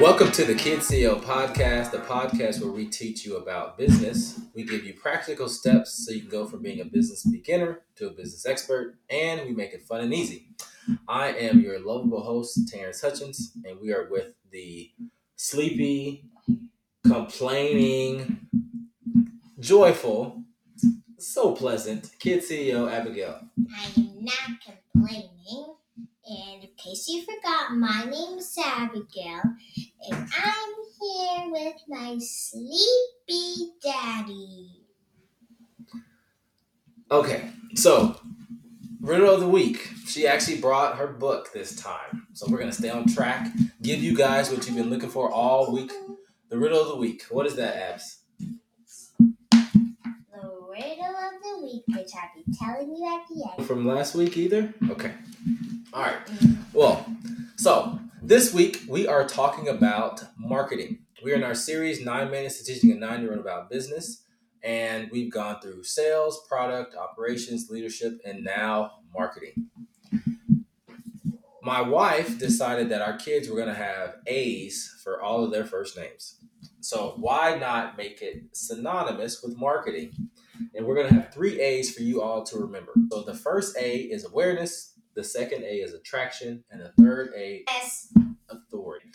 Welcome to the Kid CEO podcast, the podcast where we teach you about business. We give you practical steps so you can go from being a business beginner to a business expert, and we make it fun and easy. I am your lovable host, Terrence Hutchins, and we are with the sleepy, complaining, joyful, so pleasant Kid CEO Abigail. I am not complaining. And in case you forgot, my name is Abigail, and I'm here with my sleepy daddy. Okay, so riddle of the week. She actually brought her book this time, so we're gonna stay on track. Give you guys what you've been looking for all week. The riddle of the week. What is that, Abs? Riddle of the week, which I'll be telling you at the end. From last week, either. Okay. All right. Mm. Well, so this week we are talking about marketing. We're in our series Nine Minutes to Teaching a Nine Year Old About Business, and we've gone through sales, product, operations, leadership, and now marketing. My wife decided that our kids were going to have A's for all of their first names. So why not make it synonymous with marketing? And we're going to have three A's for you all to remember. So the first A is awareness, the second A is attraction, and the third A is authority.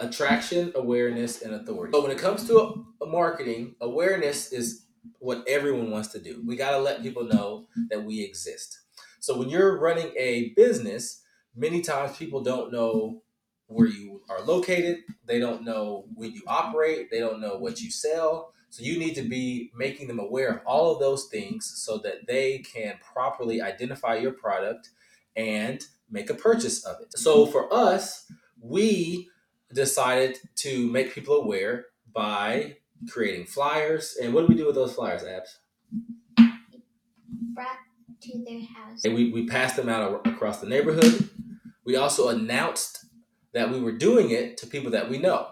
Attraction, awareness, and authority. So when it comes to a, a marketing, awareness is what everyone wants to do. We got to let people know that we exist. So when you're running a business, many times people don't know where you are located. They don't know when you operate. They don't know what you sell. So you need to be making them aware of all of those things so that they can properly identify your product and make a purchase of it. So for us, we decided to make people aware by creating flyers. And what do we do with those flyers, Abs? Brought to their house. And we, we passed them out across the neighborhood. We also announced that we were doing it to people that we know.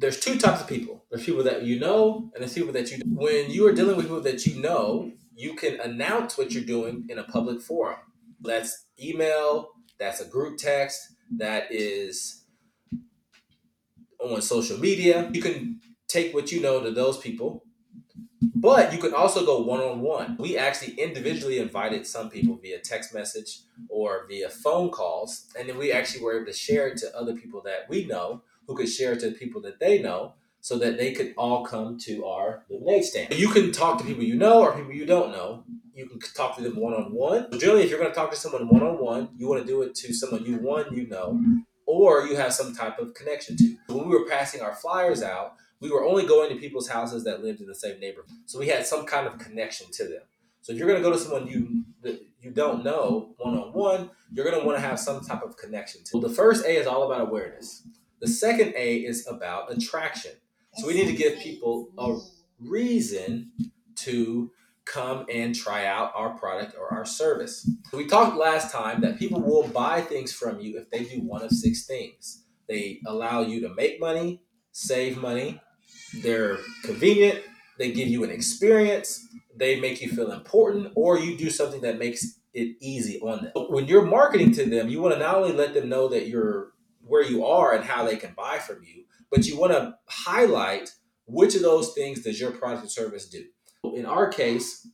There's two types of people. There's people that you know, and there's people that you. When you are dealing with people that you know, you can announce what you're doing in a public forum. That's email. That's a group text. That is on social media. You can take what you know to those people but you can also go one on one. We actually individually invited some people via text message or via phone calls, and then we actually were able to share it to other people that we know who could share it to people that they know so that they could all come to our lemonade stand. You can talk to people you know or people you don't know. You can talk to them one on one. Generally, if you're going to talk to someone one on one, you want to do it to someone you one you know or you have some type of connection to. When we were passing our flyers out, we were only going to people's houses that lived in the same neighborhood. So we had some kind of connection to them. So if you're going to go to someone you you don't know one on one, you're going to want to have some type of connection to. Well, the first A is all about awareness. The second A is about attraction. So we need to give people a reason to come and try out our product or our service. We talked last time that people will buy things from you if they do one of six things. They allow you to make money, save money, they're convenient, they give you an experience, they make you feel important, or you do something that makes it easy on them. When you're marketing to them, you want to not only let them know that you're where you are and how they can buy from you, but you want to highlight which of those things does your product or service do. In our case,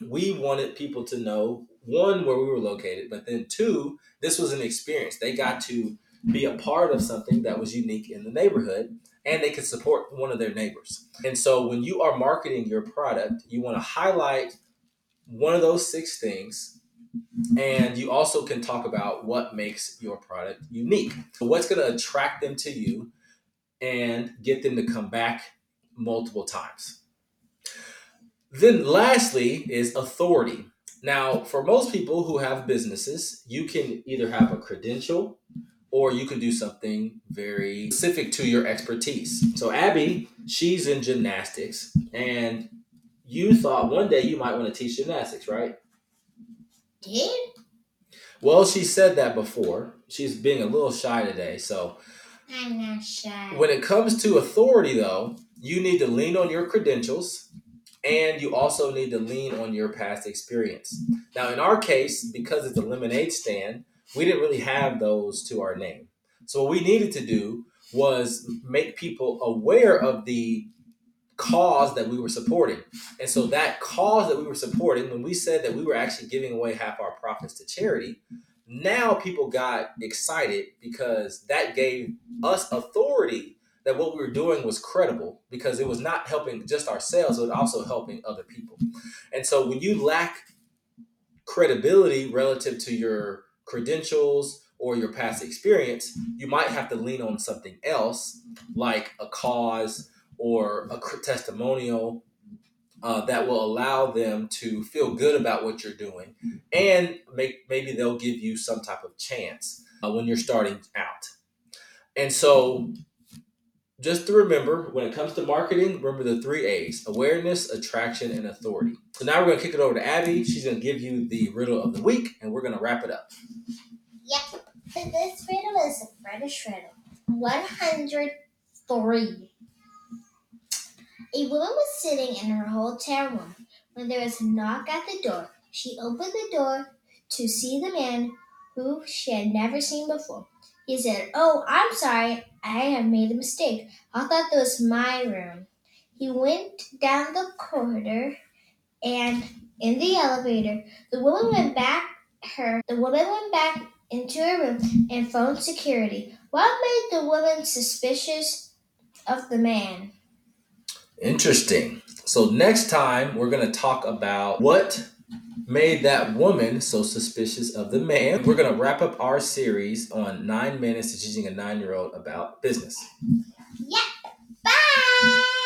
we wanted people to know one where we were located, but then two, this was an experience. They got to be a part of something that was unique in the neighborhood and they could support one of their neighbors. And so when you are marketing your product, you want to highlight one of those six things and you also can talk about what makes your product unique. So what's going to attract them to you and get them to come back multiple times. Then lastly is authority. Now, for most people who have businesses, you can either have a credential or you can do something very specific to your expertise. So Abby, she's in gymnastics and you thought one day you might want to teach gymnastics, right? Well, she said that before. She's being a little shy today. So I'm not shy. when it comes to authority though, you need to lean on your credentials and you also need to lean on your past experience. Now, in our case, because it's a lemonade stand, we didn't really have those to our name. So what we needed to do was make people aware of the cause that we were supporting. And so that cause that we were supporting, when we said that we were actually giving away half our profits to charity, now people got excited because that gave us authority that what we were doing was credible because it was not helping just ourselves, but also helping other people. And so when you lack credibility relative to your credentials or your past experience, you might have to lean on something else like a cause or a testimonial uh, that will allow them to feel good about what you're doing and make, maybe they'll give you some type of chance uh, when you're starting out. And so just to remember when it comes to marketing, remember the three A's awareness, attraction, and authority. So now we're going to kick it over to Abby. She's going to give you the riddle of the week and we're going to wrap it up. Yep. This riddle is a British riddle 103. A woman was sitting in her hotel room when there was a knock at the door. She opened the door to see the man who she had never seen before. He said, Oh, I'm sorry, I have made a mistake. I thought that was my room. He went down the corridor and in the elevator, the woman went back her the woman went back into her room and phoned security. What made the woman suspicious of the man? Interesting. So next time we're going to talk about what made that woman so suspicious of the man. We're going to wrap up our series on nine minutes to teaching a nine year old about business. Yep. Bye.